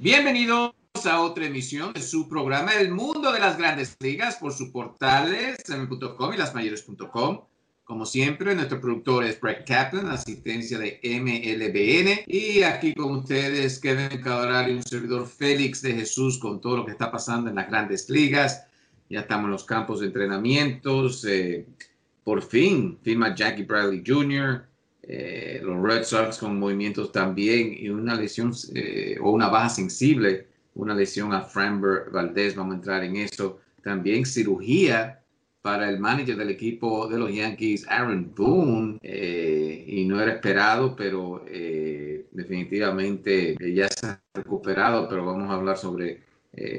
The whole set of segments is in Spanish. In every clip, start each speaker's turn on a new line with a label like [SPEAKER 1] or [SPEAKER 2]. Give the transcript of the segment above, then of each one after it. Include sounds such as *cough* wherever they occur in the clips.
[SPEAKER 1] Bienvenidos a otra emisión de su programa El Mundo de las Grandes Ligas por sus portales m.com y lasmayores.com. Como siempre, nuestro productor es Brett Kaplan, asistencia de MLBN. Y aquí con ustedes, Kevin Cabral y un servidor Félix de Jesús con todo lo que está pasando en las grandes ligas. Ya estamos en los campos de entrenamientos. Eh, por fin firma Jackie Bradley Jr., eh, los Red Sox con movimientos también y una lesión eh, o una baja sensible, una lesión a Framber Valdez, vamos a entrar en eso. También cirugía para el manager del equipo de los Yankees, Aaron Boone, eh, y no era esperado, pero definitivamente ya se ha recuperado, pero vamos a hablar sobre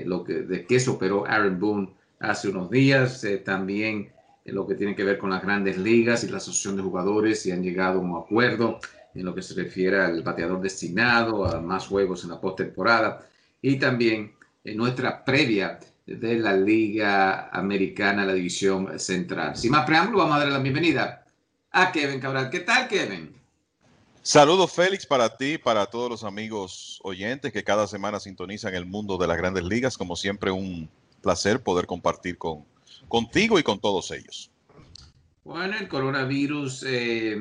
[SPEAKER 1] lo que, de qué se operó Aaron Boone hace unos días. también en lo que tiene que ver con las grandes ligas y la asociación de jugadores y han llegado a un acuerdo en lo que se refiere al bateador destinado, a más juegos en la postemporada y también en nuestra previa de la Liga Americana, la División Central. Sin más preámbulo, vamos a darle la bienvenida a Kevin Cabral. ¿Qué tal, Kevin?
[SPEAKER 2] Saludos, Félix, para ti, para todos los amigos oyentes que cada semana sintonizan el mundo de las grandes ligas. Como siempre, un placer poder compartir con, contigo y con todos ellos.
[SPEAKER 1] Bueno, el coronavirus, eh,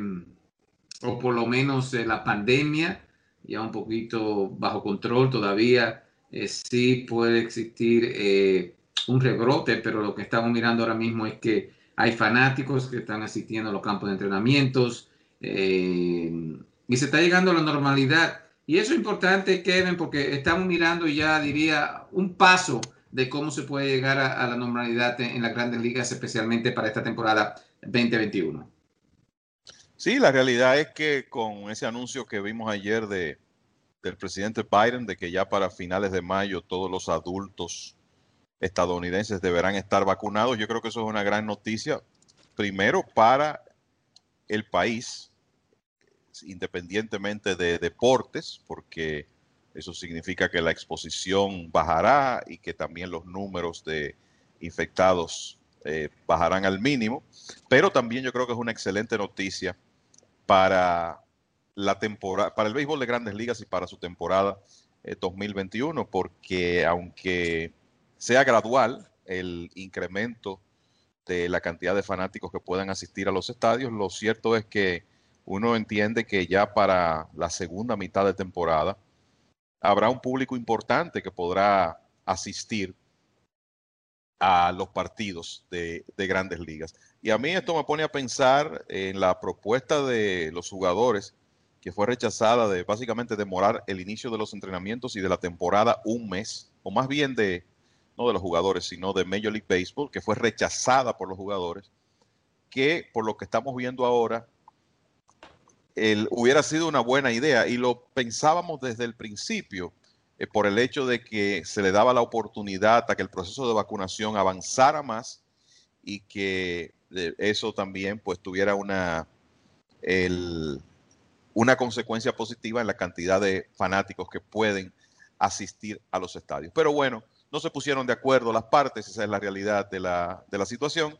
[SPEAKER 1] o por lo menos eh, la pandemia, ya un poquito bajo control todavía, eh, sí puede existir un rebrote, pero lo que estamos mirando ahora mismo es que hay fanáticos que están asistiendo a los campos de entrenamientos y se está llegando a la normalidad. Y eso es importante, Kevin, porque estamos mirando ya, diría, un paso de cómo se puede llegar a, la normalidad en, las grandes ligas, especialmente para esta temporada 2021.
[SPEAKER 2] Sí, la realidad es que con ese anuncio que vimos ayer de, del presidente Biden de que ya para finales de mayo todos los adultos estadounidenses deberán estar vacunados, yo creo que eso es una gran noticia, primero para el país, independientemente de deportes, porque eso significa que la exposición bajará y que también los números de infectados eh, bajarán al mínimo. Pero también yo creo que es una excelente noticia para la temporada, para el béisbol de grandes ligas y para su temporada 2021, eh, porque aunque sea gradual el incremento de la cantidad de fanáticos que puedan asistir a los estadios, lo cierto es que uno entiende que ya para la segunda mitad de temporada, habrá un público importante que podrá asistir a los partidos de, grandes ligas. Y a mí esto me pone a pensar en la propuesta de los jugadores que fue rechazada de básicamente demorar el inicio de los entrenamientos y de la temporada un mes, o más bien de, no de los jugadores, sino de Major League Baseball, que fue rechazada por los jugadores, que por lo que estamos viendo ahora hubiera sido una buena idea y lo pensábamos desde el principio eh, por el hecho de que se le daba la oportunidad a que el proceso de vacunación avanzara más y que eh, eso también pues tuviera una, una consecuencia positiva en la cantidad de fanáticos que pueden asistir a los estadios. Pero bueno, no se pusieron de acuerdo las partes, esa es la realidad de la, de la situación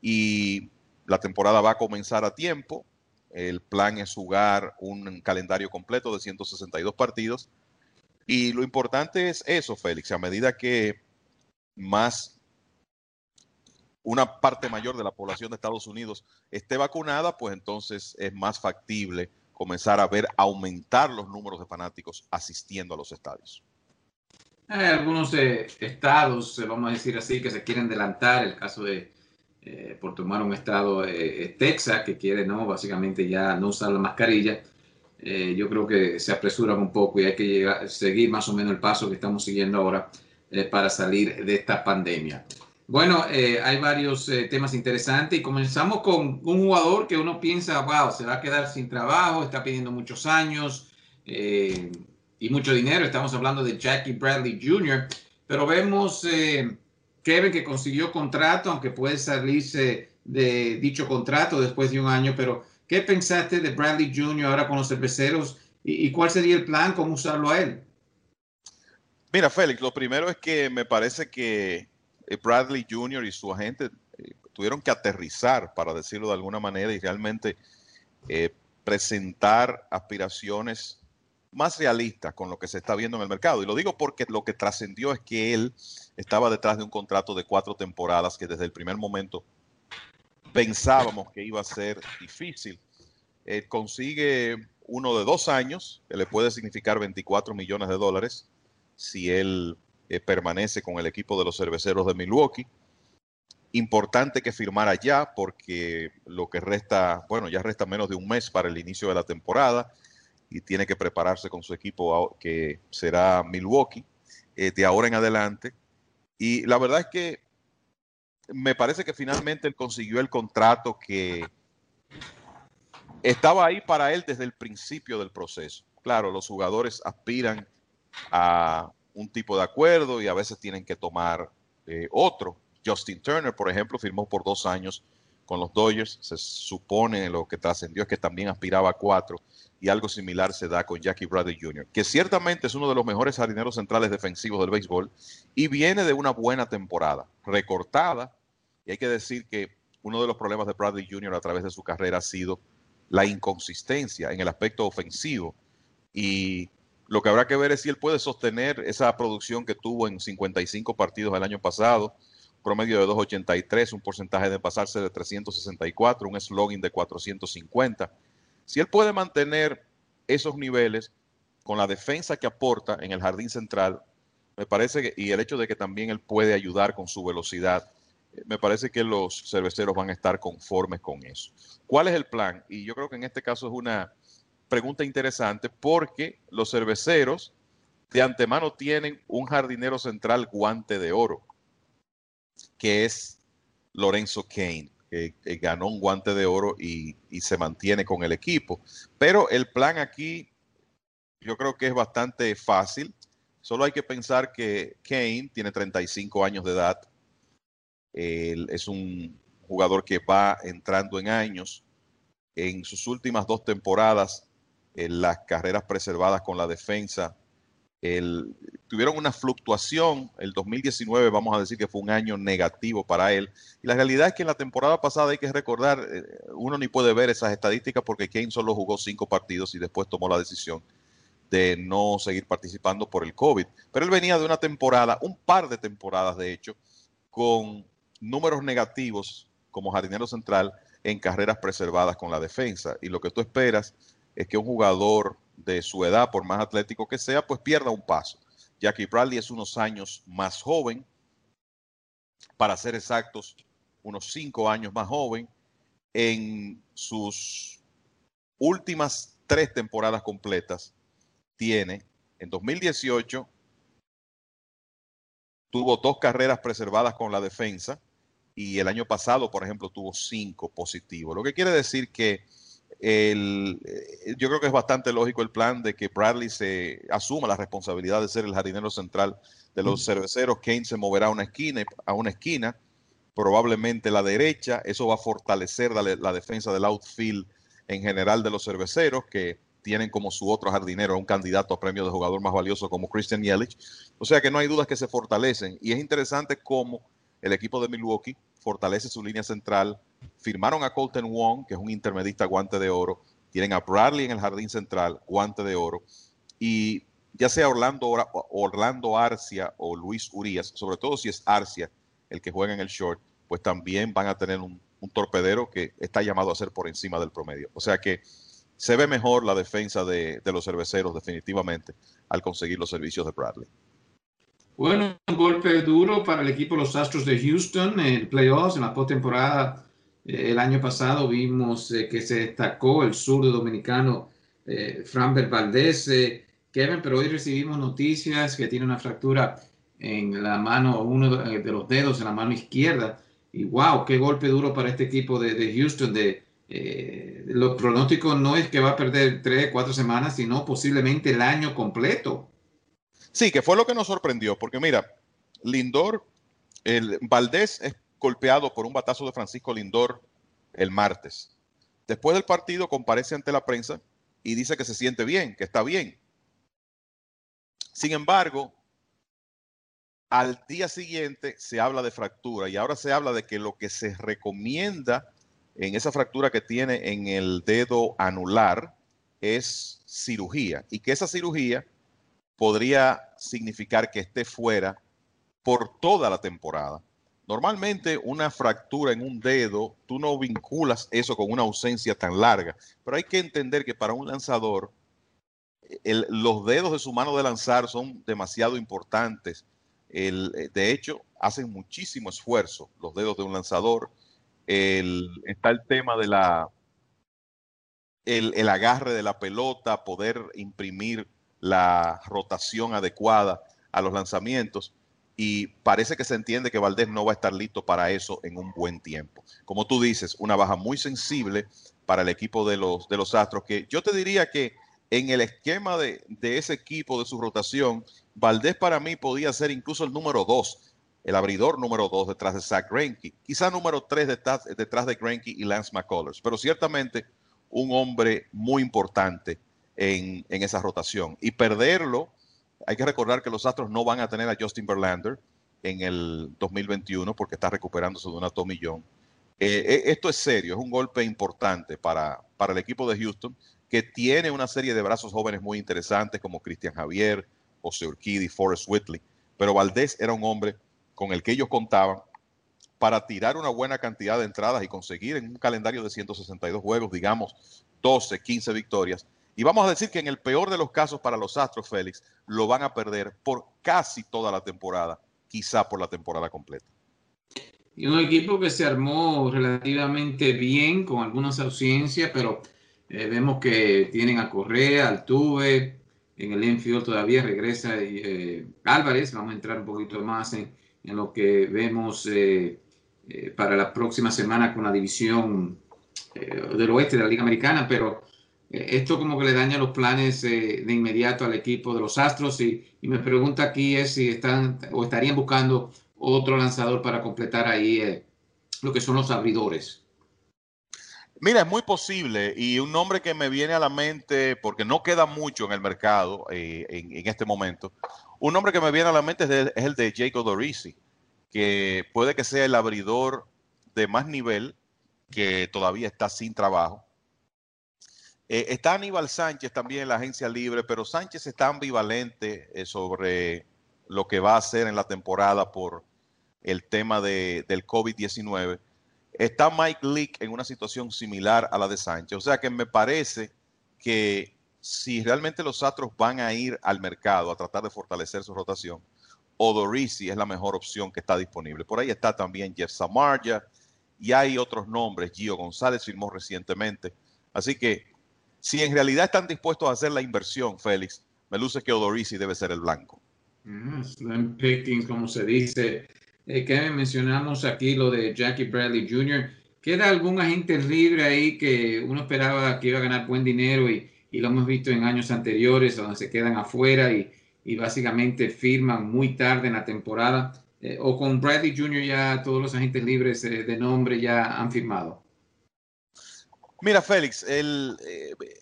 [SPEAKER 2] y la temporada va a comenzar a tiempo el plan es jugar un calendario completo de 162 partidos. Y lo importante es eso, Félix, a medida que más una parte mayor de la población de Estados Unidos esté vacunada, pues entonces es más factible comenzar a ver aumentar los números de fanáticos asistiendo a los estadios.
[SPEAKER 1] Hay algunos eh, estados, vamos a decir así, que se quieren adelantar, el caso de eh, por tomar un estado, eh, Texas, que quiere no básicamente ya no usar la mascarilla. Eh, yo creo que se apresuran un poco y hay que llegar, seguir más o menos el paso que estamos siguiendo ahora para salir de esta pandemia. Bueno, hay varios temas interesantes y comenzamos con un jugador que uno piensa, wow, se va a quedar sin trabajo, está pidiendo muchos años y mucho dinero. Estamos hablando de Jackie Bradley Jr., pero vemos Kevin que consiguió contrato, aunque puede salirse de dicho contrato después de un año, pero ¿qué pensaste de Bradley Jr. ahora con los cerveceros y, cuál sería el plan, cómo usarlo a él?
[SPEAKER 2] Mira, Félix, lo primero es que me parece que eh, Bradley Jr. y su agente eh, tuvieron que aterrizar, para decirlo de alguna manera, y realmente eh, presentar aspiraciones más realistas con lo que se está viendo en el mercado. Y lo digo porque lo que trascendió es que él estaba detrás de un contrato de cuatro temporadas que desde el primer momento pensábamos que iba a ser difícil. consigue uno de dos años, que le puede significar 24 millones de dólares si él eh, permanece con el equipo de los cerveceros de Milwaukee. Importante que firmara ya porque lo que resta, bueno, ya resta menos de un mes para el inicio de la temporada y tiene que prepararse con su equipo que será Milwaukee eh, de ahora en adelante. Y la verdad es que me parece que finalmente él consiguió el contrato que estaba ahí para él desde el principio del proceso. Claro, los jugadores aspiran a un tipo de acuerdo y a veces tienen que tomar eh, otro. Justin Turner, por ejemplo, firmó por dos años con los Dodgers. Se supone lo que trascendió es que también aspiraba a cuatro y algo similar se da con Jackie Bradley Jr., que ciertamente es uno de los mejores jardineros centrales defensivos del béisbol y viene de una buena temporada, recortada. Y hay que decir que uno de los problemas de Bradley Jr. a través de su carrera ha sido la inconsistencia en el aspecto ofensivo. Y lo que habrá que ver es si él puede sostener esa producción que tuvo en 55 partidos el año pasado, promedio de 283, un porcentaje de pasarse de 364, un slogan de 450. Si él puede mantener esos niveles con la defensa que aporta en el jardín central, me parece que, y el hecho de que también él puede ayudar con su velocidad, me parece que los cerveceros van a estar conformes con eso. ¿Cuál es el plan? Y yo creo que en este caso es una pregunta interesante porque los cerveceros de antemano tienen un jardinero central guante de oro, que es Lorenzo Kane, que, ganó un guante de oro y, y se mantiene con el equipo. Pero el plan aquí yo creo que es bastante fácil. Solo hay que pensar que Kane tiene 35 años de edad, él es un jugador que va entrando en años. En sus últimas dos temporadas, en las carreras preservadas con la defensa, tuvieron una fluctuación. El 2019, vamos a decir que fue un año negativo para él. Y la realidad es que en la temporada pasada hay que recordar, eh, uno ni puede ver esas estadísticas porque Kane solo jugó cinco partidos y después tomó la decisión de no seguir participando por el COVID. Pero él venía de una temporada, un par de temporadas de hecho, con números negativos como jardinero central en carreras preservadas con la defensa. Y lo que tú esperas es que un jugador de su edad, por más atlético que sea, pues pierda un paso. Jackie Bradley es unos años más joven, para ser exactos, unos cinco años más joven. En sus últimas tres temporadas completas, tiene en 2018 tuvo dos carreras preservadas con la defensa y el año pasado, por ejemplo, tuvo cinco positivos. Lo que quiere decir que el, eh, yo creo que es bastante lógico el plan de que Bradley se asuma la responsabilidad de ser el jardinero central de los cerveceros. Kane se moverá a una esquina, a una esquina, probablemente la derecha. Eso va a fortalecer la, la defensa del outfield en general de los cerveceros, que tienen como su otro jardinero, un candidato a premio de jugador más valioso como Christian Yelich. O sea que no hay dudas que se fortalecen. Y es interesante cómo el equipo de Milwaukee fortalece su línea central. Firmaron a Colton Wong, que es un intermedista guante de oro. Tienen a Bradley en el jardín central, guante de oro. Y ya sea Orlando, Orlando Arcia o Luis Urias, sobre todo si es Arcia el que juega en el short, pues también van a tener un, torpedero que está llamado a ser por encima del promedio. O sea que se ve mejor la defensa de, los cerveceros definitivamente al conseguir los servicios de Bradley.
[SPEAKER 1] Bueno, un golpe duro para el equipo de los Astros de Houston en playoffs, en la postemporada. Eh, el año pasado vimos eh, que se destacó el zurdo dominicano eh, Franbert Valdés, Kevin, pero hoy recibimos noticias que tiene una fractura en la mano, uno de los dedos en la mano izquierda. Y wow, qué golpe duro para este equipo de, de Houston de eh, los pronósticos no es que va a perder tres, cuatro semanas, sino posiblemente el año completo.
[SPEAKER 2] Sí, que fue lo que nos sorprendió, porque mira, Lindor, el Valdés es golpeado por un batazo de Francisco Lindor el martes. Después del partido comparece ante la prensa y dice que se siente bien, que está bien. Sin embargo, al día siguiente se habla de fractura y ahora se habla de que lo que se recomienda en esa fractura que tiene en el dedo anular es cirugía y que esa cirugía podría significar que esté fuera por toda la temporada. Normalmente una fractura en un dedo, tú no vinculas eso con una ausencia tan larga, pero hay que entender que para un lanzador los dedos de su mano de lanzar son demasiado importantes. de hecho, hacen muchísimo esfuerzo los dedos de un lanzador. está el tema de la el, agarre de la pelota, poder imprimir la rotación adecuada a los lanzamientos y parece que se entiende que Valdés no va a estar listo para eso en un buen tiempo. Como tú dices, una baja muy sensible para el equipo de los, de los Astros, que yo te diría que en el esquema de, ese equipo, de su rotación, Valdés para mí podía ser incluso el número dos, el abridor número dos detrás de Zach Greinke, quizá número tres detrás, detrás de Greinke y Lance McCullers, pero ciertamente un hombre muy importante en, esa rotación. Y perderlo, hay que recordar que los Astros no van a tener a Justin Verlander en el 2021 porque está recuperándose de una tomillón. Eh, eh, esto es serio, es un golpe importante para, para el equipo de Houston que tiene una serie de brazos jóvenes muy interesantes como Cristian Javier, José Urquidi, Forrest Whitley, pero Valdés era un hombre con el que ellos contaban para tirar una buena cantidad de entradas y conseguir en un calendario de 162 juegos, digamos, 12, 15 victorias. Y vamos a decir que en el peor de los casos para los Astros, Félix, lo van a perder por casi toda la temporada, quizá por la temporada completa.
[SPEAKER 1] Y un equipo que se armó relativamente bien, con algunas ausencias, pero eh, vemos que tienen a Correa, al Tuve, en el infield todavía regresa eh, Álvarez, vamos a entrar un poquito más en, lo que vemos eh, para la próxima semana con la división del oeste de la Liga Americana, pero esto como que le daña los planes de inmediato al equipo de los Astros y, me pregunta aquí es si están o estarían buscando otro lanzador para completar ahí lo que son los abridores.
[SPEAKER 2] Mira, es muy posible y un nombre que me viene a la mente, porque no queda mucho en el mercado eh, en, este momento, un nombre que me viene a la mente es, el de Jacob Dorisi, que puede que sea el abridor de más nivel que todavía está sin trabajo. Eh, está Aníbal Sánchez también en la agencia libre, pero Sánchez está ambivalente eh, sobre lo que va a hacer en la temporada por el tema de, del COVID-19 Está Mike Leake en una situación similar a la de Sánchez. O sea que me parece que si realmente los Astros van a ir al mercado a tratar de fortalecer su rotación, Odorizzi es la mejor opción que está disponible. Por ahí está también Jeff Samarja y hay otros nombres. Gio González firmó recientemente. Así que si en realidad están dispuestos a hacer la inversión, Félix, me luce que Odorizzi debe ser el blanco.
[SPEAKER 1] Mm, slim picking, como se dice eh, que mencionamos aquí lo de Jackie Bradley Jr. ¿Queda algún agente libre ahí que uno esperaba que iba a ganar buen dinero y, lo hemos visto en años anteriores donde se quedan afuera y, básicamente firman muy tarde en la temporada? Eh, ¿O con Bradley Jr. ya todos los agentes libres eh, de nombre ya han firmado?
[SPEAKER 2] Mira, Félix, el,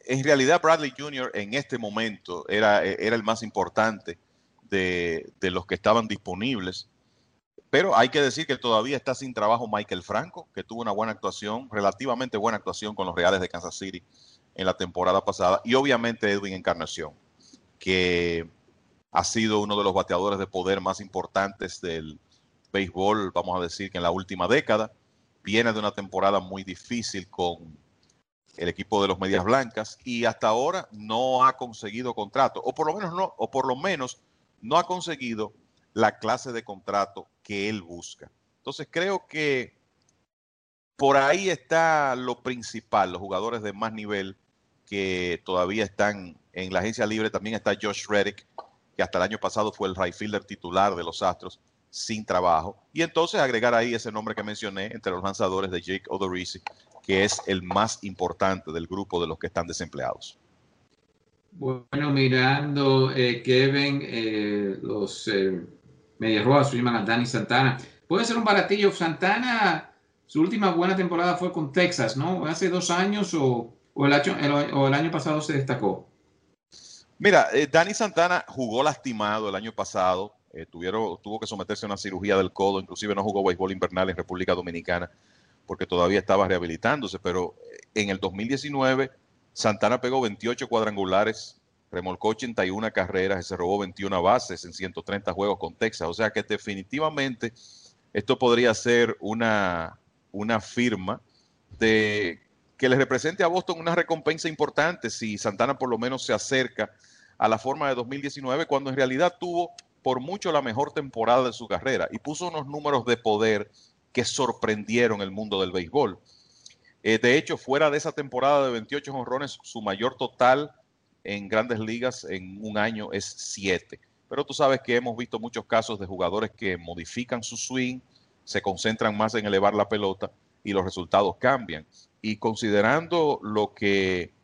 [SPEAKER 2] en realidad Bradley Jr. en este momento era, era el más importante de, de los que estaban disponibles. Pero hay que decir que todavía está sin trabajo Michael Franco, que tuvo una buena actuación, relativamente buena actuación con los Reales de Kansas City en la temporada pasada. Y obviamente Edwin Encarnación, que ha sido uno de los bateadores de poder más importantes del béisbol, vamos a decir que en la última década. Viene de una temporada muy difícil con el equipo de los Medias Blancas y hasta ahora no ha conseguido contrato, o por lo menos no, o por lo menos no ha conseguido la clase de contrato que él busca. Entonces creo que por ahí está lo principal, los jugadores de más nivel que todavía están en la agencia libre. También está Josh Reddick, que hasta el año pasado fue el right fielder titular de los Astros sin trabajo. Y entonces agregar ahí ese nombre que mencioné entre los lanzadores de Jake Odorizzi, que es el más importante del grupo de los que están desempleados.
[SPEAKER 1] Bueno, mirando, eh, Kevin, eh, los eh, Medias Rojas firman a Dani Santana. Puede ser un baratillo. Santana, su última buena temporada fue con Texas, ¿no? ¿Hace dos años o, el, año, pasado se destacó?
[SPEAKER 2] Mira, eh, Dani Santana jugó lastimado el año pasado. Eh, tuvo que someterse a una cirugía del codo. Inclusive no jugó béisbol invernal en República Dominicana porque todavía estaba rehabilitándose. Pero eh, en el 2019 Santana pegó 28 cuadrangulares, remolcó 81 carreras se robó 21 bases en 130 juegos con Texas. O sea que definitivamente esto podría ser una, una firma de que le represente a Boston una recompensa importante si Santana por lo menos se acerca a la forma de 2019, cuando en realidad tuvo por mucho la mejor temporada de su carrera y puso unos números de poder que sorprendieron el mundo del béisbol. Eh, de hecho, fuera de esa temporada de 28 honrones, su mayor total en grandes ligas en un año es 7. Pero tú sabes que hemos visto muchos casos de jugadores que modifican su swing, se concentran más en elevar la pelota y los resultados cambian. Y considerando lo que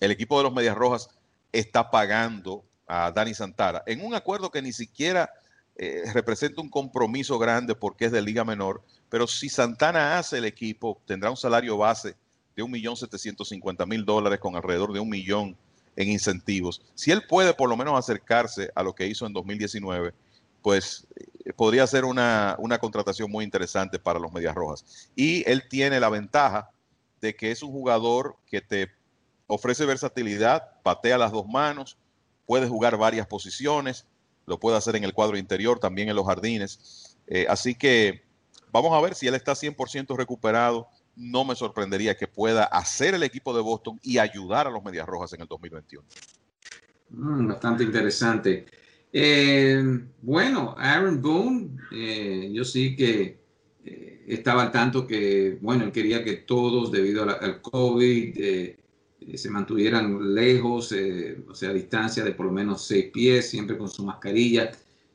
[SPEAKER 2] el equipo de los Medias Rojas está pagando a Dani Santara, en un acuerdo que ni siquiera eh, representa un compromiso grande porque es de liga menor, pero si Santana hace el equipo, tendrá un salario base de 1.750.000 dólares con alrededor de un millón en incentivos. Si él puede por lo menos acercarse a lo que hizo en 2019, pues eh, podría ser una, una contratación muy interesante para los Medias Rojas. Y él tiene la ventaja de que es un jugador que te ofrece versatilidad, patea las dos manos, puede jugar varias posiciones, lo puede hacer en el cuadro interior, también en los jardines. Eh, así que vamos a ver si él está 100% recuperado. No me sorprendería que pueda hacer el equipo de Boston y ayudar a los Medias Rojas en el 2021.
[SPEAKER 1] Mm, bastante interesante. Eh, bueno, Aaron Boone, eh, yo sí que estaba al tanto que, bueno, él quería que todos, debido al COVID, se mantuvieran lejos, eh, o sea, a distancia de por lo menos seis pies, siempre con su mascarilla.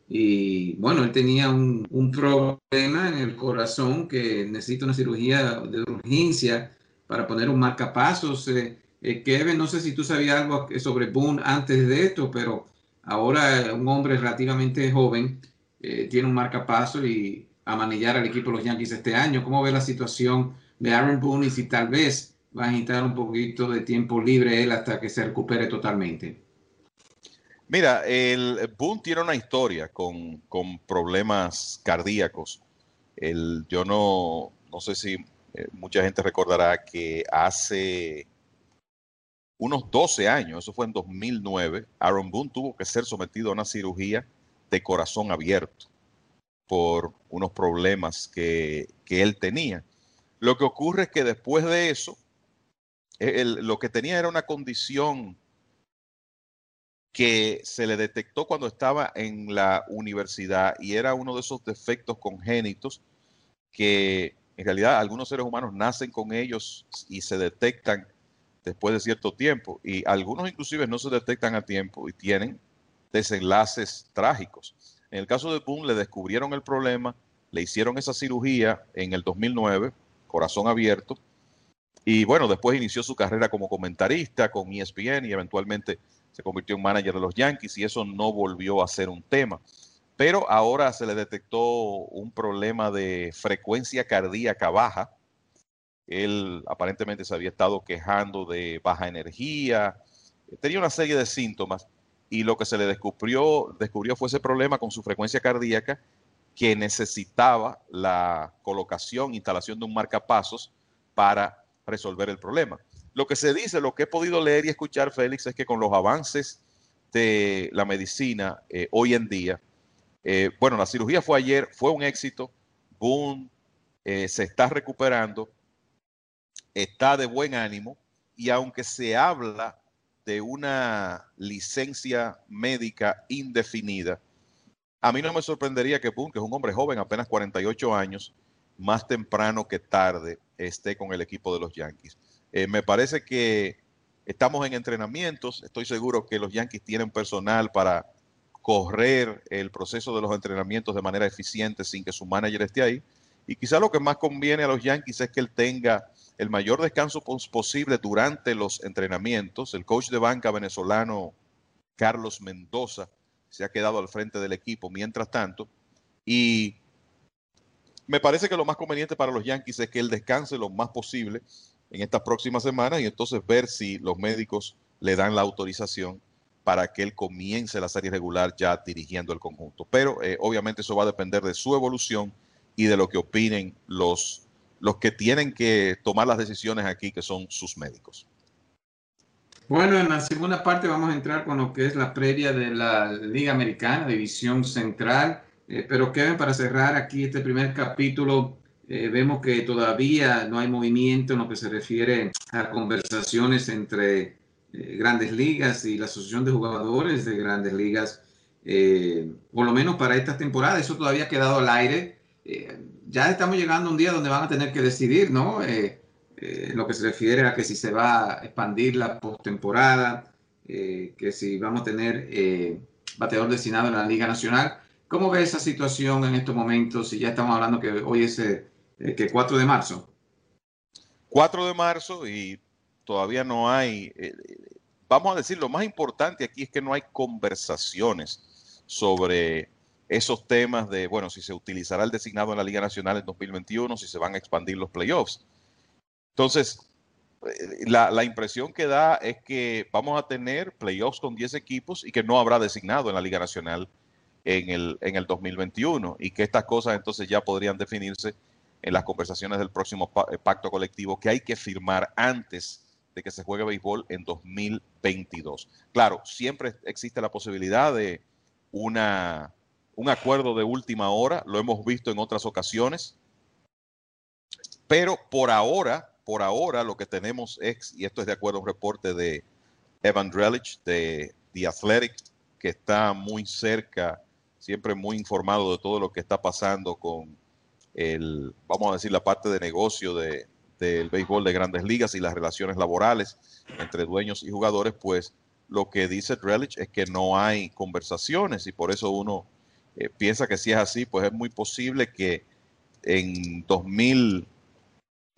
[SPEAKER 1] Y bueno, él tenía un, problema en el corazón que necesita una cirugía de urgencia para poner un marcapasos. Eh, eh, Kevin, no sé si tú sabías algo sobre Boone antes de esto, pero ahora un hombre relativamente joven tiene un marcapaso y a manillar al equipo de los Yankees este año. ¿Cómo ve la situación de Aaron Boone y si tal vez va a necesitar un poquito de tiempo libre él hasta que se recupere totalmente.
[SPEAKER 2] Mira, el Boone tiene una historia con, problemas cardíacos. El, yo no, no sé si eh, mucha gente recordará que hace unos 12 años, eso fue en 2009, Aaron Boone tuvo que ser sometido a una cirugía de corazón abierto por unos problemas que, que él tenía. Lo que ocurre es que después de eso, lo que tenía era una condición que se le detectó cuando estaba en la universidad y era uno de esos defectos congénitos que en realidad algunos seres humanos nacen con ellos y se detectan después de cierto tiempo y algunos inclusive no se detectan a tiempo y tienen desenlaces trágicos. En el caso de Boone le descubrieron el problema, le hicieron esa cirugía en el 2009, corazón abierto, y bueno, después inició su carrera como comentarista con ESPN y eventualmente se convirtió en manager de los Yankees y eso no volvió a ser un tema. Pero ahora se le detectó un problema de frecuencia cardíaca baja. Él aparentemente se había estado quejando de baja energía, tenía una serie de síntomas y lo que se le descubrió, fue ese problema con su frecuencia cardíaca que necesitaba la colocación, instalación de un marcapasos para resolver el problema. Lo que se dice, lo que he podido leer y escuchar, Félix, es que con los avances de la medicina eh, hoy en día, eh, bueno, la cirugía fue ayer, fue un éxito, boom, eh, se está recuperando, está de buen ánimo y aunque se habla de una licencia médica indefinida, a mí no me sorprendería que Boone, que es un hombre joven, apenas 48 años, más temprano que tarde esté con el equipo de los Yankees. Eh, me parece que estamos en entrenamientos, estoy seguro que los Yankees tienen personal para correr el proceso de los entrenamientos de manera eficiente sin que su manager esté ahí. Y quizá lo que más conviene a los Yankees es que él tenga el mayor descanso posible durante los entrenamientos. El coach de banca venezolano Carlos Mendoza se ha quedado al frente del equipo mientras tanto. Y me parece que lo más conveniente para los Yankees es que él descanse lo más posible en estas próximas semanas y entonces ver si los médicos le dan la autorización para que él comience la serie regular ya dirigiendo el conjunto. Pero eh, obviamente eso va a depender de su evolución y de lo que opinen los, los que tienen que tomar las decisiones aquí, que son sus médicos.
[SPEAKER 1] Bueno, en la segunda parte vamos a entrar con lo que es la previa de la Liga Americana, División Central. Eh, pero Kevin, para cerrar aquí este primer capítulo, eh, vemos que todavía no hay movimiento en lo que se refiere a conversaciones entre eh, grandes ligas y la Asociación de Jugadores de Grandes Ligas, por lo menos para esta temporada. Eso todavía ha quedado al aire. ya estamos llegando a un día donde van a tener que decidir, ¿no? en lo que se refiere a que si se va a expandir la postemporada, que si vamos a tener bateador destinado en la Liga Nacional. ¿Cómo ve esa situación en estos momentos? Y ya estamos hablando que hoy es eh, que 4 de marzo.
[SPEAKER 2] 4 de marzo y todavía no hay, eh, vamos a decir, lo más importante aquí es que no hay conversaciones sobre esos temas de, bueno, si se utilizará el designado en la Liga Nacional en 2021, si se van a expandir los playoffs. Entonces, eh, la, impresión que da es que vamos a tener playoffs con 10 equipos y que no habrá designado en la Liga Nacional en el, en el 2021 y que estas cosas entonces ya podrían definirse en las conversaciones del próximo eh, pacto colectivo que hay que firmar antes de que se juegue béisbol en 2022. Claro, siempre existe la posibilidad de una, un acuerdo de última hora, lo hemos visto en otras ocasiones, pero por ahora por ahora lo que tenemos es, y esto es de acuerdo a un reporte de Evan Drelich de The Athletic, que está muy cerca, siempre muy informado de todo lo que está pasando con el, vamos a decir, la parte de negocio de, del béisbol de grandes ligas y las relaciones laborales entre dueños y jugadores, pues lo que dice Drelich es que no hay conversaciones y por eso uno eh, piensa que si es así, pues es muy posible que en 2000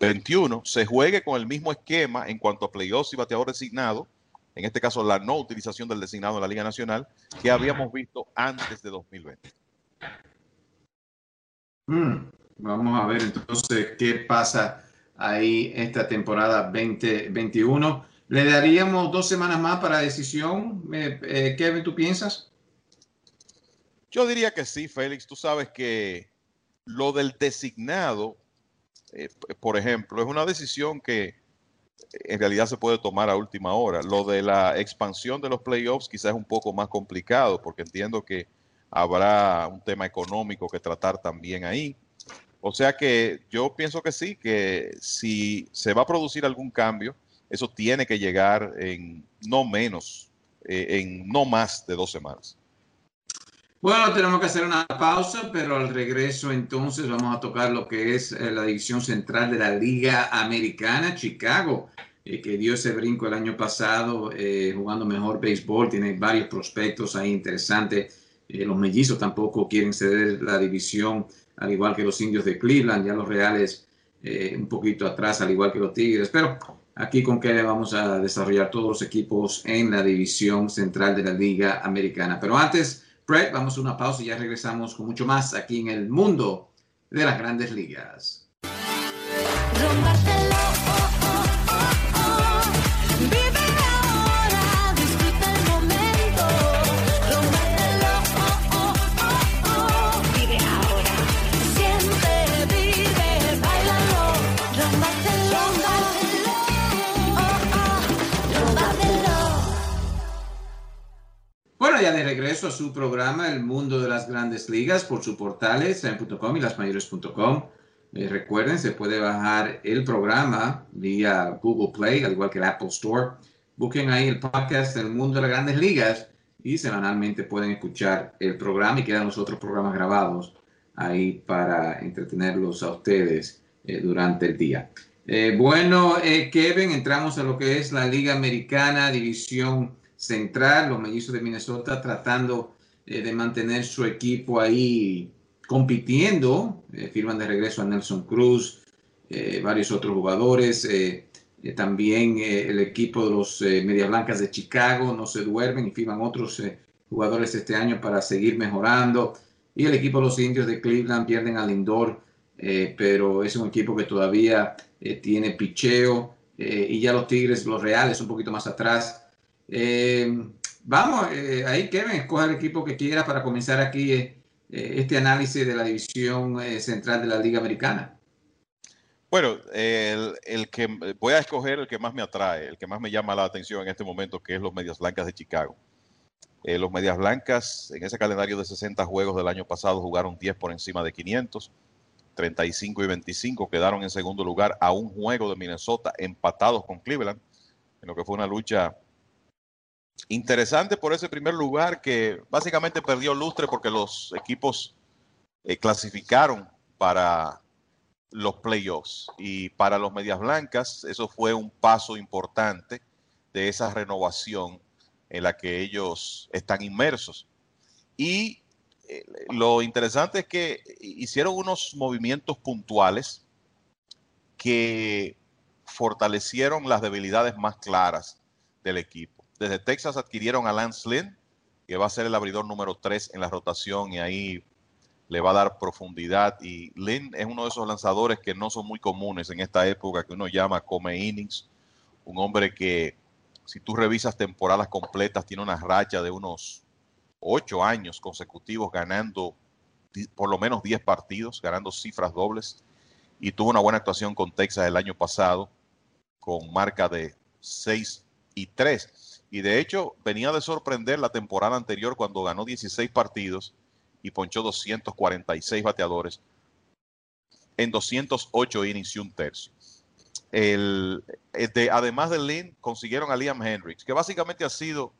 [SPEAKER 2] 21 se juegue con el mismo esquema en cuanto a playoffs y bateador designado, en este caso la no utilización del designado en la Liga Nacional, que habíamos visto antes de 2020.
[SPEAKER 1] Hmm, vamos a ver entonces qué pasa ahí esta temporada 2021. ¿Le daríamos dos semanas más para decisión? Eh, Kevin, ¿tú piensas?
[SPEAKER 2] Yo diría que sí, Félix. Tú sabes que lo del designado eh, por ejemplo, es una decisión que en realidad se puede tomar a última hora. Lo de la expansión de los playoffs quizás es un poco más complicado porque entiendo que habrá un tema económico que tratar también ahí. O sea que yo pienso que sí, que si se va a producir algún cambio, eso tiene que llegar en no menos, eh, en no más de dos semanas.
[SPEAKER 1] Bueno, tenemos que hacer una pausa, pero al regreso entonces vamos a tocar lo que es eh, la división central de la Liga Americana, Chicago, eh, que dio ese brinco el año pasado eh, jugando mejor béisbol, tiene varios prospectos ahí interesantes. los mellizos tampoco quieren ceder la división, al igual que los indios de Cleveland, ya los reales un poquito atrás, al igual que los tigres, pero aquí con que vamos a desarrollar todos los equipos en la división central de la Liga Americana. Pero antes... Brett, vamos a una pausa y ya regresamos con mucho más aquí en el mundo de las grandes ligas. De regreso a su programa El Mundo de las Grandes Ligas por su portales en.com y lasmayores.com. Eh, recuerden, se puede bajar el programa vía Google Play, al igual que el Apple Store. Busquen ahí el podcast El Mundo de las Grandes Ligas y semanalmente pueden escuchar el programa y quedan los otros programas grabados ahí para entretenerlos a ustedes eh, durante el día. Eh, bueno, Kevin, entramos a lo que es la Liga Americana, División central, los mellizos de Minnesota tratando eh, de mantener su equipo ahí compitiendo, eh, firman de regreso a Nelson Cruz, eh, varios otros jugadores, también el equipo de los Medias Blancas de Chicago no se duermen y firman otros jugadores este año para seguir mejorando, y el equipo de los Indios de Cleveland pierden al Lindor, pero es un equipo que todavía tiene picheo, y ya los Tigres, los Reales, un poquito más atrás, eh, vamos, eh, ahí Kevin, escoja el equipo que quiera para comenzar aquí eh, este análisis de la división central de la Liga Americana.
[SPEAKER 2] Bueno, el, que voy a escoger el que más me atrae, el que más me llama la atención en este momento, que es los Medias Blancas de Chicago. Los Medias Blancas en ese calendario de 60 juegos del año pasado jugaron 10 por encima de 500, 35 y 25 quedaron en segundo lugar a un juego de Minnesota empatados con Cleveland, en lo que fue una lucha interesante por ese primer lugar que básicamente perdió lustre porque los equipos eh, clasificaron para los playoffs. Y para los Medias Blancas, eso fue un paso importante de esa renovación en la que ellos están inmersos. Y eh, lo interesante es que hicieron unos movimientos puntuales que fortalecieron las debilidades más claras del equipo. Desde Texas adquirieron a Lance Lynn, que va a ser el abridor número 3 en la rotación y ahí le va a dar profundidad. Y Lynn es uno de esos lanzadores que no son muy comunes en esta época, que uno llama come innings. Un hombre que, si tú revisas temporadas completas, tiene una racha de unos ocho años consecutivos ganando por lo menos 10 partidos, ganando cifras dobles. Y tuvo una buena actuación con Texas el año pasado, con marca de 6 y 3. Y de hecho, venía de sorprender la temporada anterior cuando ganó 16 partidos y ponchó 246 bateadores en 208 innings y un tercio. El, eh, además de Lynn, consiguieron a Liam Hendricks, que básicamente ha sido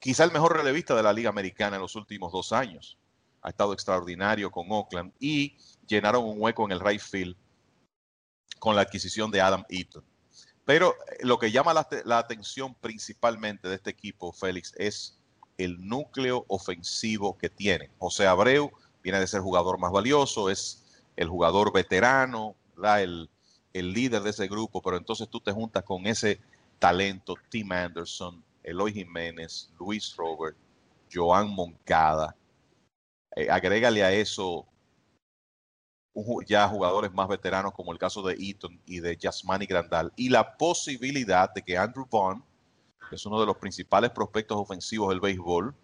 [SPEAKER 2] quizá el mejor relevista de la Liga Americana en los últimos dos años. Ha estado extraordinario con Oakland y llenaron un hueco en el right field con la adquisición de Adam Eaton. Pero eh, lo que llama la, la atención principalmente de este equipo, Félix, es el núcleo ofensivo que tiene. José Abreu viene de ser jugador más valioso, es el jugador veterano, el, el líder de ese grupo, pero entonces tú te juntas con ese talento, Tim Anderson, Eloy Jiménez, Luis Robert, Joan Moncada. Eh, agrégale a eso ya jugadores más veteranos como el caso de Eaton y de Yasmani Grandal y la posibilidad de que Andrew Vaughn es uno de los principales prospectos ofensivos del béisbol,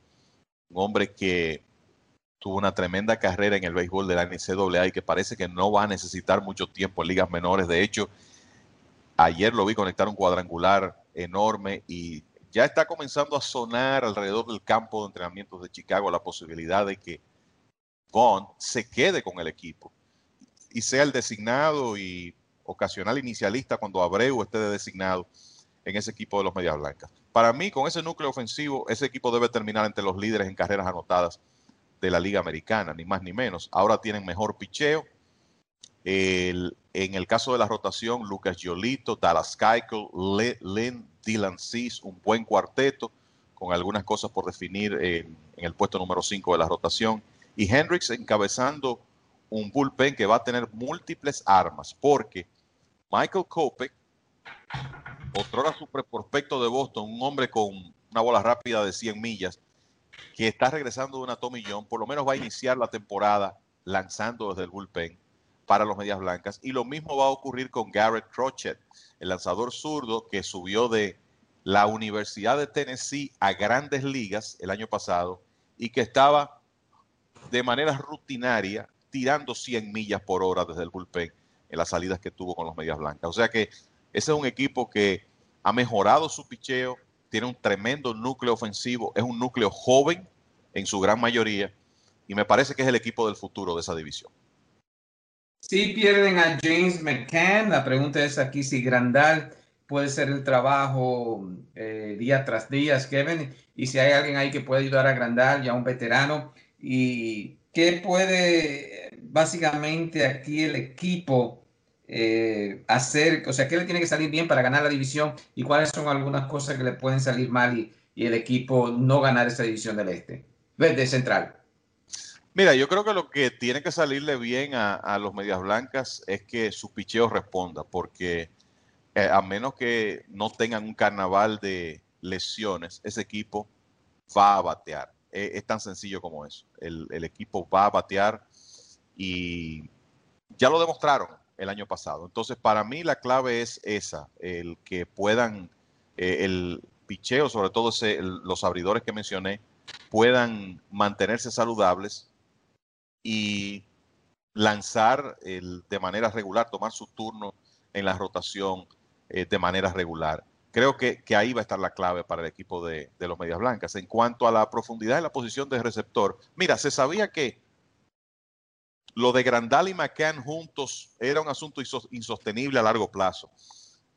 [SPEAKER 2] un hombre que tuvo una tremenda carrera en el béisbol de la NCAA y que parece que no va a necesitar mucho tiempo en ligas menores. De hecho, ayer lo vi conectar un cuadrangular enorme y ya está comenzando a sonar alrededor del campo de entrenamientos de Chicago la posibilidad de que Bond se quede con el equipo y sea el designado y ocasional inicialista cuando Abreu esté designado en ese equipo de los Medias Blancas. Para mí, con ese núcleo ofensivo, ese equipo debe terminar entre los líderes en carreras anotadas de la Liga Americana, ni más ni menos. Ahora tienen mejor picheo. en el caso de la rotación, Lucas Yolito, Dallas Keuchel, Lynn, Dylan Cease, un buen cuarteto, con algunas cosas por definir en, en el puesto número 5 de la rotación. Y Hendricks encabezando un bullpen que va a tener múltiples armas, porque Michael Kopech otrora super prospecto de Boston, un hombre con una bola rápida de 100 millas, que está regresando de una Tommy John, por lo menos va a iniciar la temporada lanzando desde el bullpen para los Medias Blancas. Y lo mismo va a ocurrir con Garrett Crochet, el lanzador zurdo que subió de la Universidad de Tennessee a grandes ligas el año pasado y que estaba de manera rutinaria tirando 100 millas por hora desde el bullpen en las salidas que tuvo con los Medias Blancas. O sea que ese es un equipo que ha mejorado su picheo, tiene un tremendo núcleo ofensivo, es un núcleo joven en su gran mayoría y me parece que es el equipo del futuro de esa división.
[SPEAKER 1] Si pierden a James McCann, la pregunta es aquí si Grandal puede ser el trabajo eh, día tras día, Kevin, y si hay alguien ahí que puede ayudar a Grandal, ya un veterano, y qué puede básicamente aquí el equipo eh, hacer, o sea, qué le tiene que salir bien para ganar la división y cuáles son algunas cosas que le pueden salir mal y, el equipo no ganar esa división del este, de central.
[SPEAKER 2] Mira, yo creo que lo que tiene que salirle bien a, los Medias Blancas es que su picheo responda, porque eh, a menos que no tengan un carnaval de lesiones, ese equipo va a batear. E, es tan sencillo como eso. El, equipo va a batear y ya lo demostraron el año pasado. Entonces, para mí la clave es esa, el que puedan, eh, el picheo, sobre todo los abridores que mencioné, puedan mantenerse saludables y lanzar de manera regular, tomar su turno en la rotación eh, de manera regular. Creo que, ahí va a estar la clave para el equipo de, los Medias Blancas. En cuanto a la profundidad de la posición de receptor, mira, se sabía que lo de Grandal y McCann juntos era un asunto insostenible a largo plazo.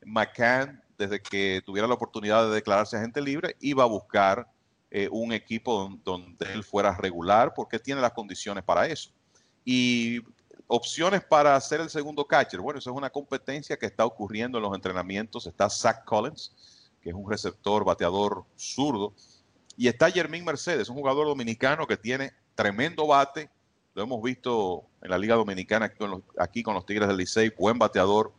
[SPEAKER 2] McCann, desde que tuviera la oportunidad de declararse agente libre, iba a buscar eh, un equipo donde él fuera regular porque tiene las condiciones para eso. Y opciones para hacer el segundo catcher. Bueno, eso es una competencia que está ocurriendo en los entrenamientos. Está Zach Collins, que es un receptor, bateador zurdo. Y está Jermín Mercedes, un jugador dominicano que tiene tremendo bate. Lo hemos visto en la Liga Dominicana aquí con los Tigres del Licey, buen bateador.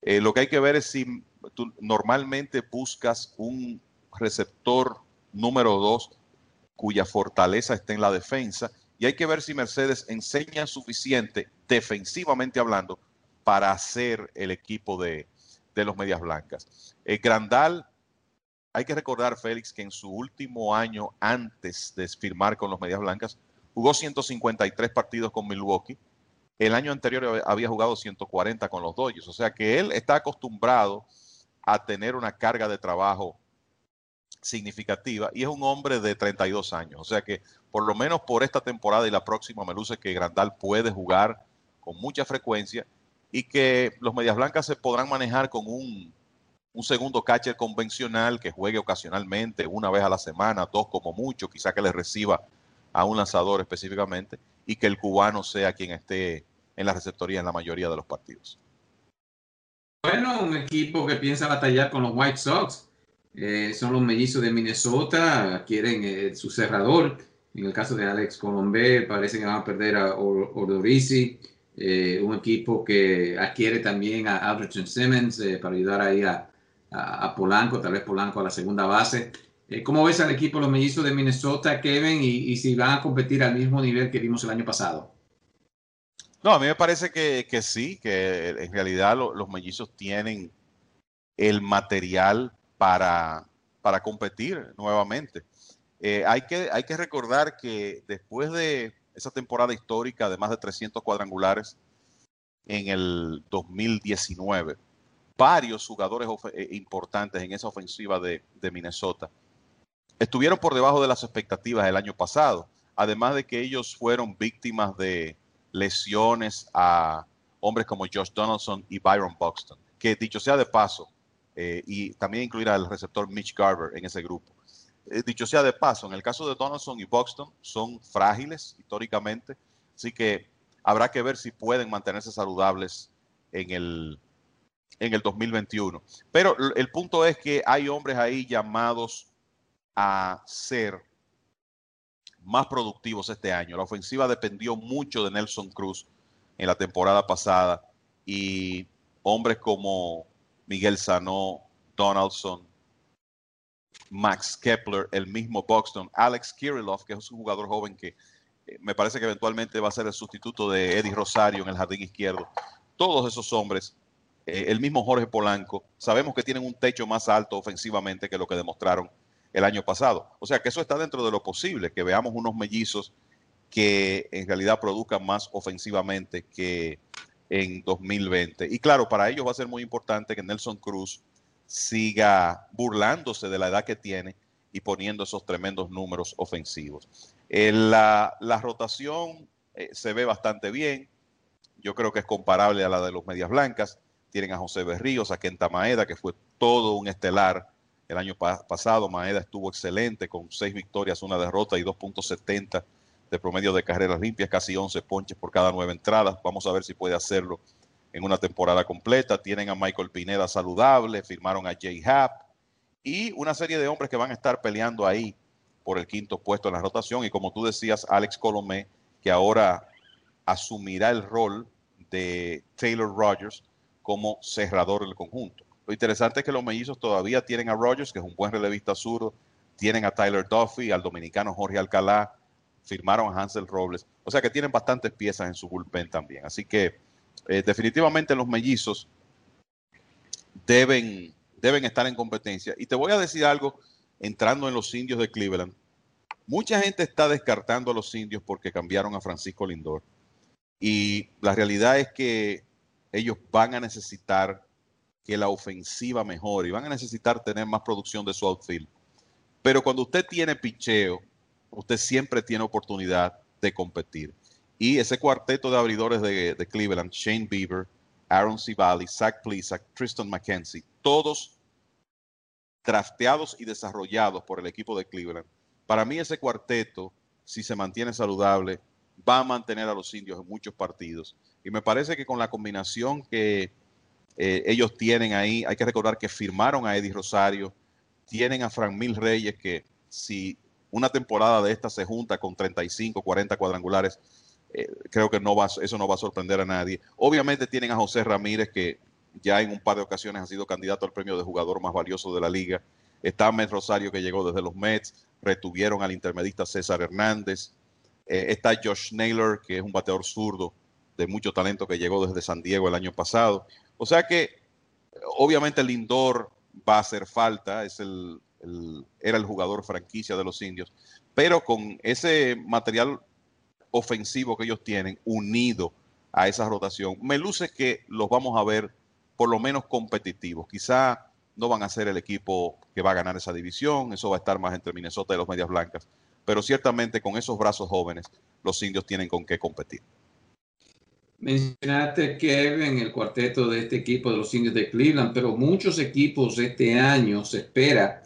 [SPEAKER 2] Eh, lo que hay que ver es si tú normalmente buscas un receptor número dos cuya fortaleza está en la defensa y hay que ver si Mercedes enseña suficiente defensivamente hablando para hacer el equipo de, los Medias Blancas. El Grandal, hay que recordar, Félix, que en su último año antes de firmar con los Medias Blancas, jugó 153 partidos con Milwaukee. El año anterior había jugado 140 con los Dodgers. O sea que él está acostumbrado a tener una carga de trabajo significativa y es un hombre de 32 años. O sea que por lo menos por esta temporada y la próxima me luce que Grandal puede jugar con mucha frecuencia y que los Medias Blancas se podrán manejar con un, un segundo catcher convencional que juegue ocasionalmente, una vez a la semana, dos como mucho, quizá que le reciba a un lanzador específicamente y que el cubano sea quien esté en la receptoría en la mayoría de los partidos.
[SPEAKER 1] Bueno, un equipo que piensa batallar con los White Sox eh, son los mellizos de Minnesota, quieren eh, su cerrador. En el caso de Alex Colombé, parece que van a perder a Ordorici, eh, un equipo que adquiere también a Alberton Simmons para ayudar ahí a, a, Polanco, tal vez Polanco a la segunda base. ¿Cómo ves al equipo los mellizos de Minnesota, Kevin, y, si van a competir al mismo nivel que vimos el año pasado?
[SPEAKER 2] No, a mí me parece que, que sí, que en realidad los mellizos tienen el material para, para competir nuevamente. Eh, hay, que, hay que recordar que después de esa temporada histórica de más de 300 cuadrangulares en el 2019, varios jugadores eh, importantes en esa ofensiva de, de, Minnesota estuvieron por debajo de las expectativas del año pasado, además de que ellos fueron víctimas de lesiones a hombres como Josh Donaldson y Byron Buxton, que dicho sea de paso, eh, y también incluir al receptor Mitch Garber en ese grupo. Eh, dicho sea de paso, en el caso de Donaldson y Buxton son frágiles históricamente, así que habrá que ver si pueden mantenerse saludables en el, en el 2021. Pero el punto es que hay hombres ahí llamados a ser más productivos este año. La ofensiva dependió mucho de Nelson Cruz en la temporada pasada y hombres como Miguel Sanó, Donaldson, Max Kepler, el mismo Buxton, Alex Kirillov, que es un jugador joven que eh, me parece que eventualmente va a ser el sustituto de Eddie Rosario en el jardín izquierdo. Todos esos hombres, eh, el mismo Jorge Polanco, sabemos que tienen un techo más alto ofensivamente que lo que demostraron el año pasado. O sea que eso está dentro de lo posible, que veamos unos mellizos que en realidad produzcan más ofensivamente que en 2020. Y claro, para ellos va a ser muy importante que Nelson Cruz siga burlándose de la edad que tiene y poniendo esos tremendos números ofensivos. Eh, la, rotación eh, se ve bastante bien. Yo creo que es comparable a la de los Medias Blancas. Tienen a José Berríos, a Kenta Maeda, que fue todo un estelar el año pasado. Maeda estuvo excelente con seis victorias, una derrota y 2.70 de promedio de carreras limpias, casi 11 ponches por cada nueve entradas. Vamos a ver si puede hacerlo en una temporada completa. Tienen a Michael Pineda saludable, firmaron a Jay Happ y una serie de hombres que van a estar peleando ahí por el quinto puesto en la rotación. Y como tú decías, Alex Colomé, que ahora asumirá el rol de Taylor Rogers como cerrador del conjunto. Lo interesante es que los mellizos todavía tienen a Rogers, que es un buen relevista zurdo, tienen a Tyler Duffy, al dominicano Jorge Alcalá, firmaron a Hansel Robles. O sea que tienen bastantes piezas en su bullpen también. Así que eh, definitivamente los mellizos deben, deben estar en competencia. Y te voy a decir algo entrando en los indios de Cleveland. Mucha gente está descartando a los indios porque cambiaron a Francisco Lindor. Y la realidad es que ellos van a necesitar que la ofensiva mejore y van a necesitar tener más producción de su outfield. Pero cuando usted tiene picheo, usted siempre tiene oportunidad de competir. Y ese cuarteto de abridores de, Cleveland, Shane Bieber, Aaron Civali, Zach Plisak, Tristan McKenzie, todos drafteados y desarrollados por el equipo de Cleveland. Para mí ese cuarteto, si se mantiene saludable, va a mantener a los indios en muchos partidos. Y me parece que con la combinación que eh, ellos tienen ahí, hay que recordar que firmaron a Eddie Rosario, tienen a Frank Mil Reyes, que si una temporada de esta se junta con 35, 40 cuadrangulares, eh, creo que no va, eso no va a sorprender a nadie. Obviamente tienen a José Ramírez, que ya en un par de ocasiones ha sido candidato al premio de jugador más valioso de la liga. Está Met Rosario, que llegó desde los Mets, retuvieron al intermedista César Hernández. Eh, está Josh Naylor, que es un bateador zurdo de mucho talento que llegó desde San Diego el año pasado. O sea que obviamente Lindor va a hacer falta, es el, era el jugador franquicia de los indios, pero con ese material ofensivo que ellos tienen unido a esa rotación, me luce que los vamos a ver por lo menos competitivos. Quizá no van a ser el equipo que va a ganar esa división, eso va a estar más entre Minnesota y los Medias Blancas, pero ciertamente con esos brazos jóvenes los indios tienen con qué competir.
[SPEAKER 1] Mencionaste, Kevin, el cuarteto de este equipo de los indios de Cleveland, pero muchos equipos este año se espera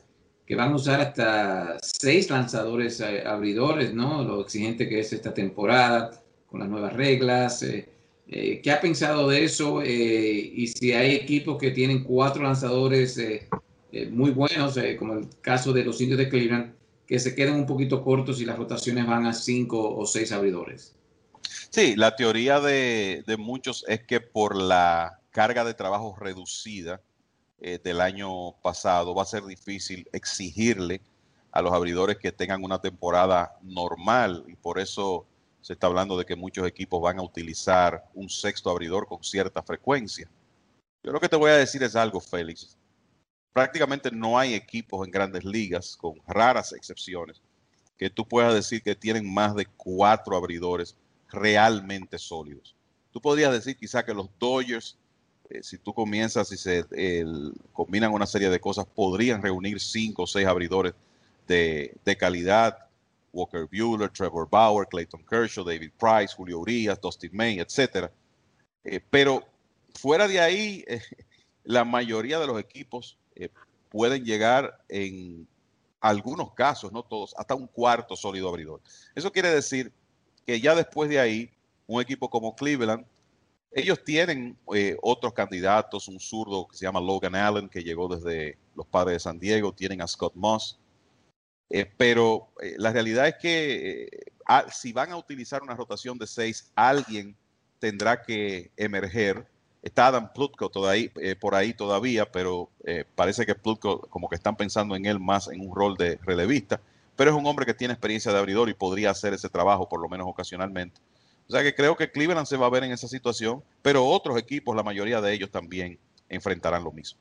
[SPEAKER 1] que van a usar hasta seis lanzadores eh, abridores, ¿no? Lo exigente que es esta temporada, con las nuevas reglas. Eh, eh, ¿Qué ha pensado de eso? y si hay equipos que tienen cuatro lanzadores muy buenos, como el caso de los indios de Cleveland, que se quedan un poquito cortos y las rotaciones van a cinco o seis abridores.
[SPEAKER 2] Sí, la teoría de, muchos es que por la carga de trabajo reducida eh, del año pasado va a ser difícil exigirle a los abridores que tengan una temporada normal y por eso se está hablando de que muchos equipos van a utilizar un sexto abridor con cierta frecuencia. Yo lo que te voy a decir es algo, Félix. Prácticamente no hay equipos en grandes ligas, con raras excepciones, que tú puedas decir que tienen más de cuatro abridores realmente sólidos. Tú podrías decir quizá que los Dodgers, eh, si tú comienzas y se combinan una serie de cosas, podrían reunir cinco o seis abridores de, calidad. Walker Bueller, Trevor Bauer, Clayton Kershaw, David Price, Julio Urias, Dustin May, etc. Eh, pero fuera de ahí, eh, la mayoría de los equipos pueden llegar en algunos casos, no todos, hasta un cuarto sólido abridor. Eso quiere decir que ya después de ahí, un equipo como Cleveland, ellos tienen eh, otros candidatos, un zurdo que se llama Logan Allen, que llegó desde los padres de San Diego, tienen a Scott Moss, eh, pero eh, la realidad es que si van a utilizar una rotación de seis, alguien tendrá que emerger. Está Adam Plutko todavía, por ahí todavía, pero parece que Plutko como que están pensando en él más en un rol de relevista pero es un hombre que tiene experiencia de abridor y podría hacer ese trabajo por lo menos ocasionalmente. O sea que creo que Cleveland se va a ver en esa situación, pero otros equipos, la mayoría de ellos también enfrentarán lo mismo.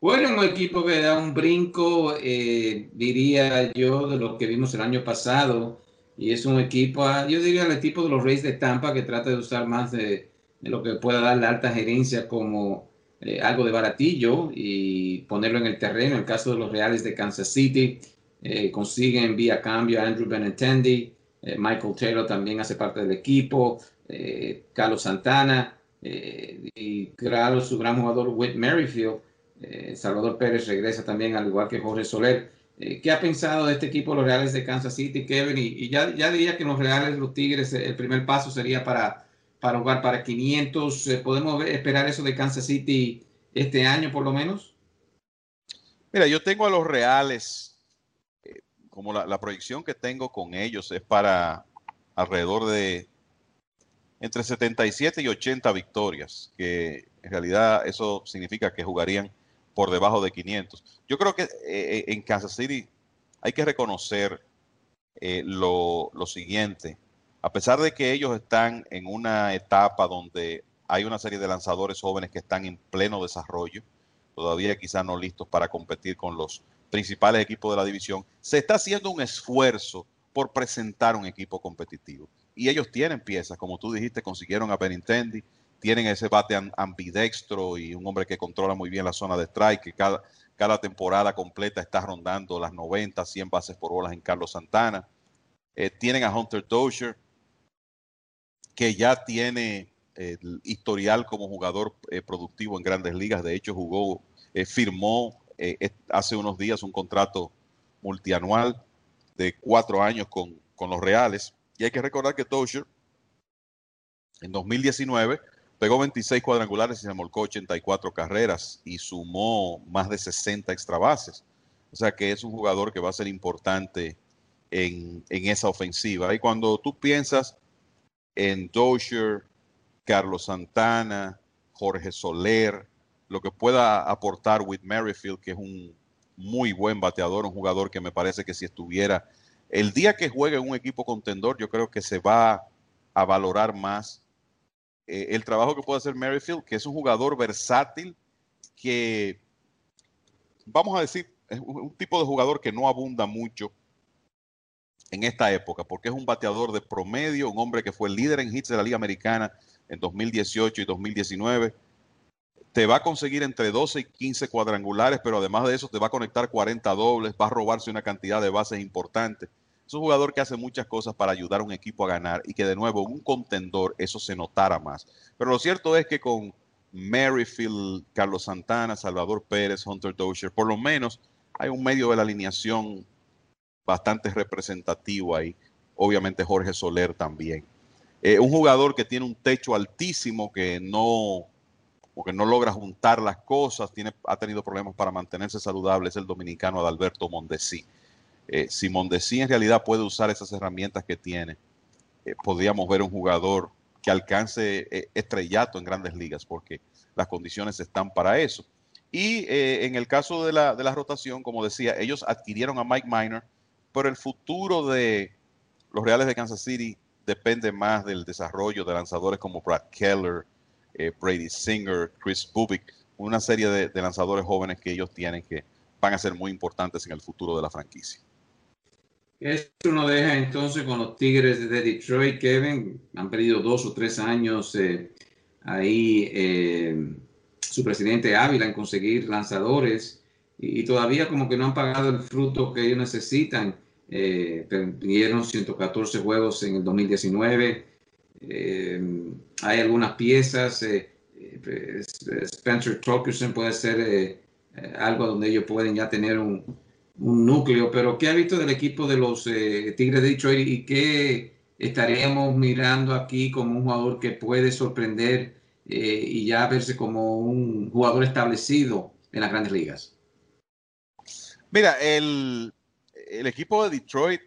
[SPEAKER 1] Bueno, un equipo que da un brinco, eh, diría yo, de lo que vimos el año pasado, y es un equipo, ah, yo diría el equipo de los Reyes de Tampa que trata de usar más de, lo que pueda dar la alta gerencia como eh, algo de baratillo y ponerlo en el terreno. En el caso de los Reales de Kansas City, eh, consiguen vía cambio a Andrew Benintendi, eh, Michael Taylor también hace parte del equipo, eh, Carlos Santana y claro su gran jugador Whit Merrifield. Salvador Pérez regresa también al igual que Jorge Soler. ¿Qué ha pensado de este equipo los Reales de Kansas City, Kevin? Y, ya, ya, diría que los Reales, los Tigres, el primer paso sería para, para jugar para 500. ¿Podemos esperar eso de Kansas City este año por lo menos?
[SPEAKER 2] Mira, yo tengo a los Reales como la, proyección que tengo con ellos es para alrededor de entre 77 y 80 victorias, que en realidad eso significa que jugarían por debajo de 500. Yo creo que eh, eh, en Kansas City hay que reconocer eh, lo, lo, siguiente. A pesar de que ellos están en una etapa donde hay una serie de lanzadores jóvenes que están en pleno desarrollo, todavía quizás no listos para competir con los principales equipos de la división, se está haciendo un esfuerzo por presentar un equipo competitivo. Y ellos tienen piezas, como tú dijiste, consiguieron a Benintendi, tienen ese bate ambidextro y un hombre que controla muy bien la zona de strike, que cada, cada temporada completa está rondando las 90, 100 bases por bolas en Carlos Santana. Eh, tienen a Hunter Dozier, que ya tiene el historial como jugador eh, productivo en grandes ligas. De hecho, jugó, eh, hace unos días un contrato multianual de cuatro años con, con los Reales. Y hay que recordar que Dozier en 2019 Pegó 26 cuadrangulares y se molcó 84 carreras y sumó más de 60 extra bases. O sea que es un jugador que va a ser importante en, esa ofensiva. Y cuando tú piensas en Dozier, Carlos Santana, Jorge Soler, lo que pueda aportar Whit Merrifield, que es un muy buen bateador, un jugador que me parece que si estuviera el día que juegue en un equipo contendor, yo creo que se va a valorar más eh, el trabajo que puede hacer Merrifield, que es un jugador versátil, que vamos a decir, es un tipo de jugador que no abunda mucho en esta época, porque es un bateador de promedio, un hombre que fue líder en hits de la Liga Americana en 2018 y 2019. Te va a conseguir entre 12 y 15 cuadrangulares, pero además de eso te va a conectar 40 dobles, va a robarse una cantidad de bases importantes. Es un jugador que hace muchas cosas para ayudar a un equipo a ganar y que de nuevo un contendor eso se notara más. Pero lo cierto es que con Merrifield, Carlos Santana, Salvador Pérez, Hunter Dozier, por lo menos hay un medio de la alineación bastante representativo ahí. Obviamente Jorge Soler también. Eh, un jugador que tiene un techo altísimo, que no, porque no logra juntar las cosas, tiene, ha tenido problemas para mantenerse saludable, es el dominicano Adalberto Mondesi eh, si Mondesi en realidad puede usar esas herramientas que tiene, eh, podríamos ver un jugador que alcance eh, estrellato en grandes ligas, porque las condiciones están para eso. Y en el caso de la, de la rotación, como decía, ellos adquirieron a Mike Miner, pero el futuro de los Reales de Kansas City depende más del desarrollo de lanzadores como Brad Keller, Brady Singer, Chris Bubik, una serie de, lanzadores jóvenes que ellos tienen que van a ser muy importantes en el futuro de la franquicia.
[SPEAKER 1] Esto nos deja entonces con los Tigres de Detroit, Kevin. Han perdido dos o tres años eh, ahí eh, su presidente Ávila en conseguir lanzadores y, todavía como que no han pagado el fruto que ellos necesitan. Eh, perdieron 114 juegos en el 2019. Hay algunas piezas. Spencer Torkelson puede ser algo donde ellos pueden ya tener un, un núcleo, pero ¿qué ha visto del equipo de los eh, Tigres de Detroit y qué estaríamos mirando aquí como un jugador que puede sorprender eh, y ya verse como un jugador establecido en las grandes ligas?
[SPEAKER 2] Mira, el, equipo de Detroit,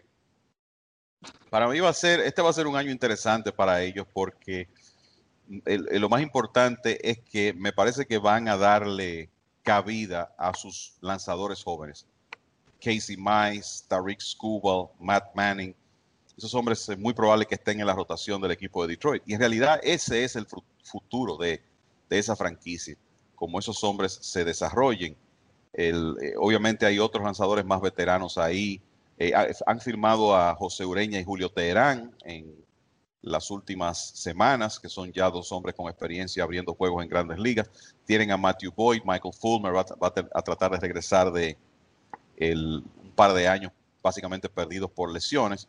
[SPEAKER 2] para mí va a ser, este va a ser un año interesante para ellos porque lo más importante es que me parece que van a darle cabida a sus lanzadores jóvenes. Casey Mize, Tariq Skubal, Matt Manning. Esos hombres es muy probable que estén en la rotación del equipo de Detroit. Y en realidad ese es el futuro de, esa franquicia, como esos hombres se desarrollen. Eh, obviamente hay otros lanzadores más veteranos ahí. Eh, han firmado a José Ureña y Julio Teherán en las últimas semanas, que son ya dos hombres con experiencia abriendo juegos en grandes ligas. Tienen a Matthew Boyd, Michael Fulmer va a tratar de regresar de, un par de años básicamente perdidos por lesiones,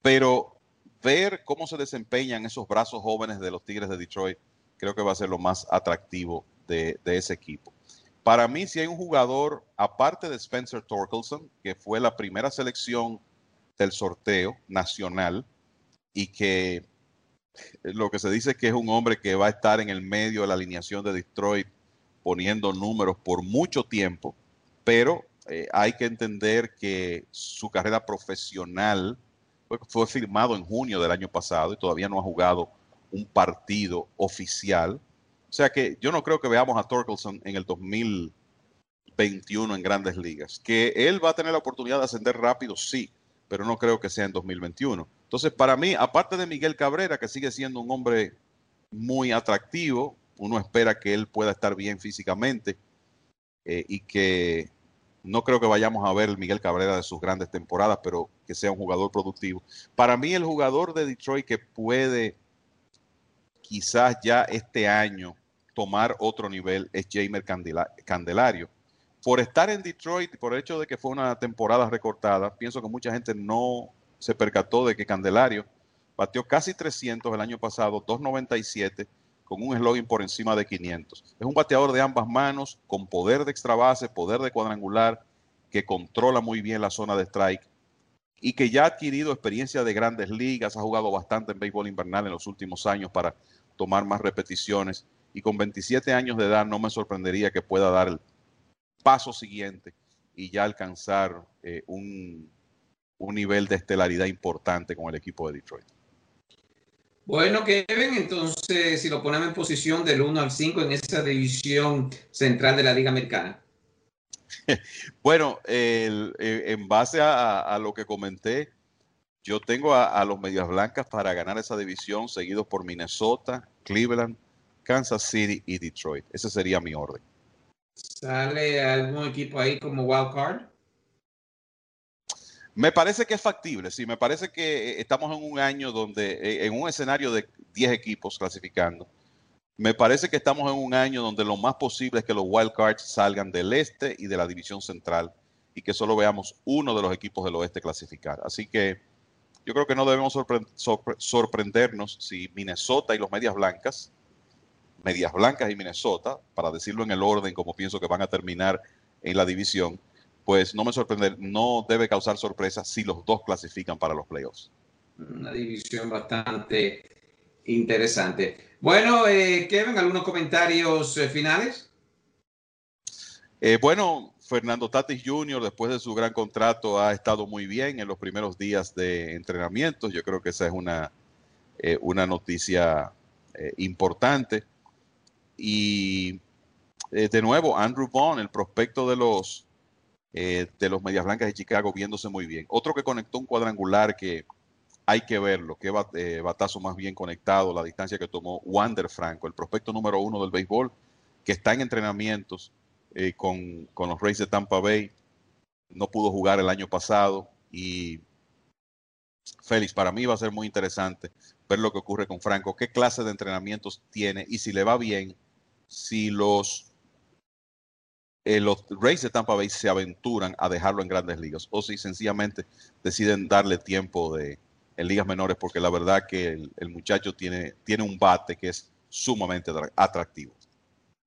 [SPEAKER 2] pero ver cómo se desempeñan esos brazos jóvenes de los Tigres de Detroit creo que va a ser lo más atractivo de, ese equipo. Para mí, si hay un jugador, aparte de Spencer Torkelson, que fue la primera selección del sorteo nacional y que lo que se dice es que es un hombre que va a estar en el medio de la alineación de Detroit poniendo números por mucho tiempo, pero eh, hay que entender que su carrera profesional fue, firmado en junio del año pasado y todavía no ha jugado un partido oficial. O sea que yo no creo que veamos a Torkelson en el 2021 en grandes ligas. Que él va a tener la oportunidad de ascender rápido, sí, pero no creo que sea en 2021. Entonces, para mí, aparte de Miguel Cabrera, que sigue siendo un hombre muy atractivo, uno espera que él pueda estar bien físicamente eh, y que No creo que vayamos a ver el Miguel Cabrera de sus grandes temporadas, pero que sea un jugador productivo. Para mí el jugador de Detroit que puede quizás ya este año tomar otro nivel es Jamer Candelario. Por estar en Detroit, por el hecho de que fue una temporada recortada, pienso que mucha gente no se percató de que Candelario batió casi 300 el año pasado, 297 con un slogan por encima de 500. Es un bateador de ambas manos, con poder de extra base, poder de cuadrangular, que controla muy bien la zona de strike y que ya ha adquirido experiencia de grandes ligas, ha jugado bastante en béisbol invernal en los últimos años para tomar más repeticiones y con 27 años de edad no me sorprendería que pueda dar el paso siguiente y ya alcanzar eh, un, un nivel de estelaridad importante con el equipo de Detroit.
[SPEAKER 1] Bueno, Kevin, entonces si lo ponemos en posición del 1 al 5 en esa división central de la Liga Americana. *laughs*
[SPEAKER 2] Bueno, eh, en base a, lo que comenté, yo tengo a, los Medias Blancas para ganar esa división, seguidos por Minnesota, Cleveland, Kansas City y Detroit. Ese sería mi orden.
[SPEAKER 1] ¿Sale algún equipo ahí como wild card?
[SPEAKER 2] Me parece que es factible, sí, me parece que eh, estamos en un año donde, eh, en un escenario de 10 equipos clasificando, me parece que estamos en un año donde lo más posible es que los wildcards salgan del este y de la división central y que solo veamos uno de los equipos del oeste clasificar. Así que yo creo que no debemos sorprendernos si Minnesota y los Medias Blancas, Medias Blancas y Minnesota, para decirlo en el orden como pienso que van a terminar en la división, pues no me sorprende, no debe causar sorpresa si los dos clasifican para los playoffs.
[SPEAKER 1] Una división bastante interesante. Bueno, eh, Kevin, ¿algunos comentarios eh, finales?
[SPEAKER 2] Eh, bueno, Fernando Tatis Jr., después de su gran contrato, ha estado muy bien en los primeros días de entrenamiento. Yo creo que esa es una, una noticia importante. Y de nuevo, Andrew Bond, el prospecto de los eh, de los Medias Blancas de Chicago viéndose muy bien. Otro que conectó un cuadrangular que hay que verlo, que eh, batazo más bien conectado, la distancia que tomó Wander Franco, el prospecto número uno del béisbol, que está en entrenamientos eh, con, con, los Rays de Tampa Bay. No pudo jugar el año pasado y Félix, para mí va a ser muy interesante ver lo que ocurre con Franco, qué clase de entrenamientos tiene y si le va bien, si los eh, los Rays de Tampa Bay se aventuran a dejarlo en grandes ligas o si sencillamente deciden darle tiempo de, en ligas menores porque la verdad que el, muchacho tiene, tiene un bate que es sumamente atractivo.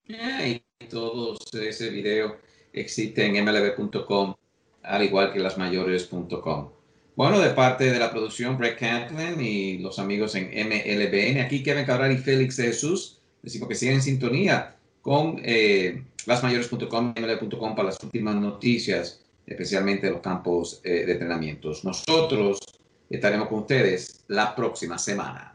[SPEAKER 1] y todos ese video existe en mlb.com al igual que las mayores.com. Bueno, de parte de la producción Brett Cantlin y los amigos en MLBN, aquí Kevin Cabral y Félix Jesús, decimos que sigan en sintonía con eh, lasmayores.com, ml.com para las últimas noticias, especialmente de los campos eh, de entrenamientos. Nosotros estaremos con ustedes la próxima semana.